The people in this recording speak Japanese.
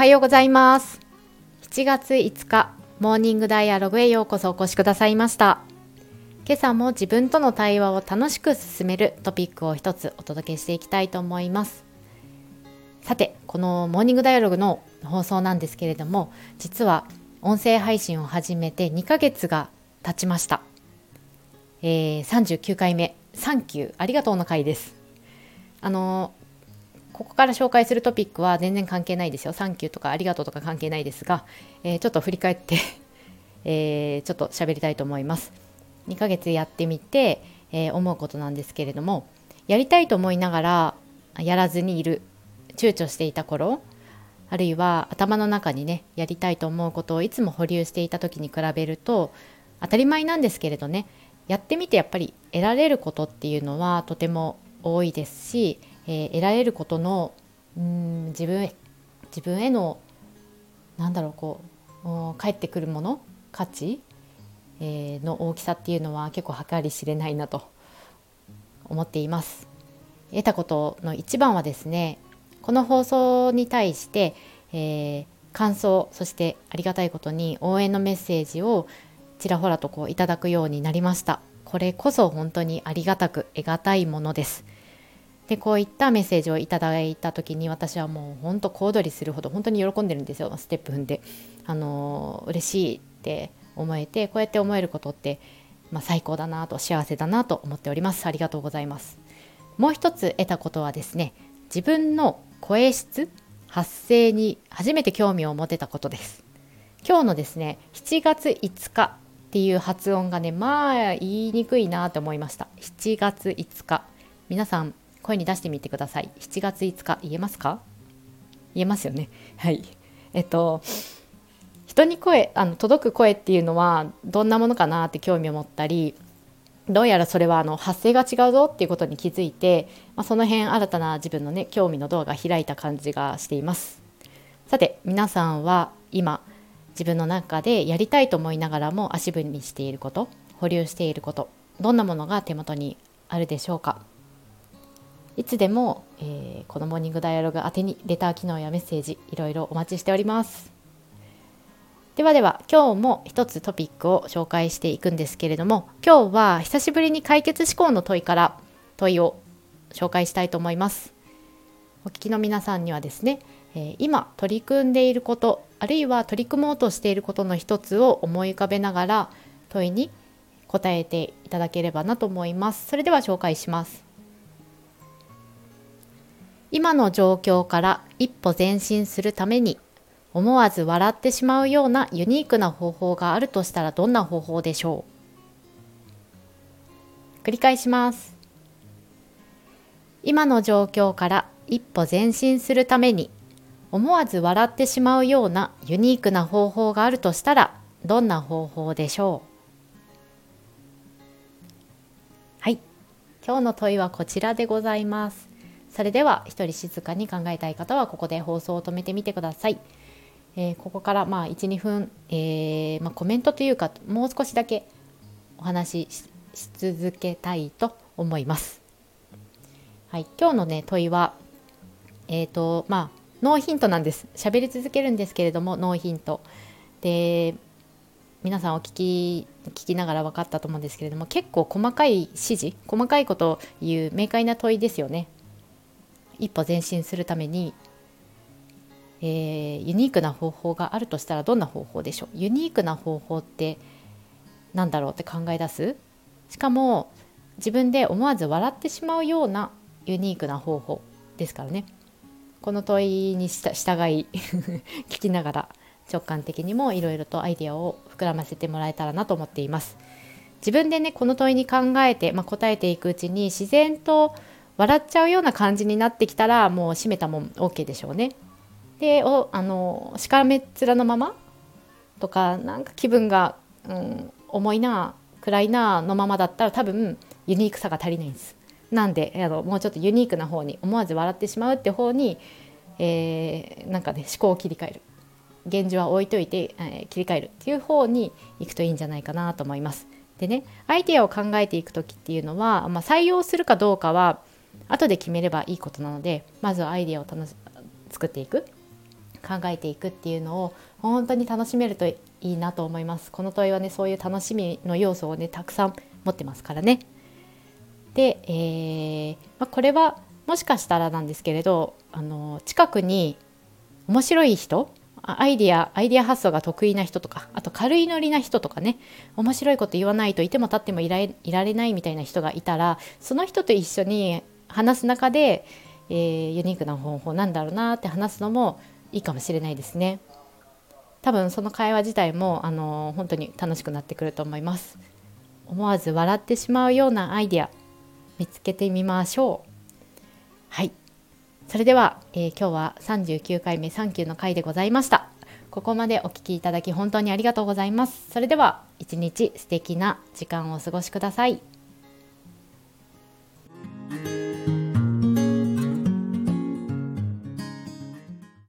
はようございます。7月5日モーニングダイアログへようこそお越しくださいました。今朝も自分との対話を楽しく進めるトピックを一つお届けしていきたいと思います。さてこのモーニングダイアログの放送なんですけれども実は音声配信を始めて2ヶ月が経ちました、えー、39回目。サンキュー。ありがとうの回です。あのここから紹介するトピックは全然関係ないですよ。サンキューとかありがとうとか関係ないですが、えー、ちょっと振り返って えー、ちょっと喋りたいと思います。2ヶ月やってみて、えー、思うことなんですけれども、やりたいと思いながらやらずにいる、躊躇していた頃、あるいは頭の中にね、やりたいと思うことをいつも保留していた時に比べると、当たり前なんですけれどね、やってみてやっぱり得られることっていうのはとても多いですし、えー、得られることのうん自分自分へのなんだろうこう返ってくるもの価値、えー、の大きさっていうのは結構計り知れないなと思っています。得たことの一番はですねこの放送に対して、えー、感想そしてありがたいことに応援のメッセージをちらほらとこういただくようになりましたこれこそ本当にありがたく得難いものですでこういったメッセージをいただいた時に私はもう本当小躍りするほど本当に喜んでるんですよ。ステップ踏んで。あの嬉しいって思えてこうやって思えることって、まあ、最高だなと幸せだなと思っております。ありがとうございます。もう一つ得たことはですね自分の声質発声に初めて興味を持てたことです。今日のですね7月5日っていう発音がねまあ言いにくいなと思いました。7月5日。皆さん声に出してみてください。7月5日言えますか？言えますよね。はい。えっと人に声あの届く声っていうのはどんなものかなって興味を持ったりどうやらそれはあの発声が違うぞっていうことに気づいて、まあ、その辺新たな自分のね興味のドアが開いた感じがしています。さて皆さんは今自分の中でやりたいと思いながらも足踏みしていること保留していることどんなものが手元にあるでしょうか？いつでも、えー、このモーニングダイアログ宛てにレター機能やメッセージいろいろお待ちしております。ではでは今日も一つトピックを紹介していくんですけれども今日は久しぶりに解決思考の問いから問いを紹介したいと思います。お聞きの皆さんにはですね、えー、今取り組んでいることあるいは取り組もうとしていることの一つを思い浮かべながら問いに答えていただければなと思います。それでは紹介します。今の状況から一歩前進するために思わず笑ってしまうようなユニークな方法があるとしたらどんな方法でしょう？繰り返します。今の状況から一歩前進するために思わず笑ってしまうようなユニークな方法があるとしたらどんな方法でしょう？はい。今日の問いはこちらでございます。それでは一人静かに考えたい方はここで放送を止めてみてください。えー、ここからまあ12分、えー、まあ、コメントというかもう少しだけお話しし続けたいと思います。はい、今日のね問いはえ、ー、とまあノーヒントなんです。喋り続けるんですけれどもノーヒント。で皆さんお聞き聞きながら分かったと思うんですけれども結構細かい指示細かいことを言う明快な問いですよね。一歩前進するために、えー、ユニークな方法があるとしたらどんな方法でしょう？ユニークな方法って何だろうって考え出す？しかも自分で思わず笑ってしまうようなユニークな方法ですからね。この問いに従い 聞きながら直感的にもいろいろとアイデアを膨らませてもらえたらなと思っています。自分でねこの問いに考えて、まあ、答えていくうちに自然と笑っちゃうような感じになってきたらもう閉めたもん OK でしょうね。でおあのしかめっ面のままとかなんか気分が、うん、重いな暗いなのままだったら多分ユニークさが足りないんです。なんであのもうちょっとユニークな方に思わず笑ってしまうって方に、えー、なんかね思考を切り替える現状は置いといて、えー、切り替えるっていう方に行くといいんじゃないかなと思います。でねアイデアを考えていく時っていうのは、まあ、採用するかどうかは後で決めればいいことなのでまずはアイデアを楽し作っていく。考えていくっていうのを本当に楽しめるといいなと思います。この問いはねそういう楽しみの要素をねたくさん持ってますからね。で、えーまあ、これはもしかしたらなんですけれどあの近くに面白い人アイディアアイディア発想が得意な人とかあと軽いノリな人とかね面白いこと言わないといても立ってもいられないみたいな人がいたらその人と一緒に話す中で、えー、ユニークな方法なんだろうなって話すのもいいかもしれないですね。多分その会話自体もあの本当に楽しくなってくると思います。思わず笑ってしまうようなアイディア見つけてみましょう。はい。それでは、えー、今日は39回目サンキューの回でございました。ここまでお聴きいただき本当にありがとうございます。それでは一日素敵な時間をお過ごしください。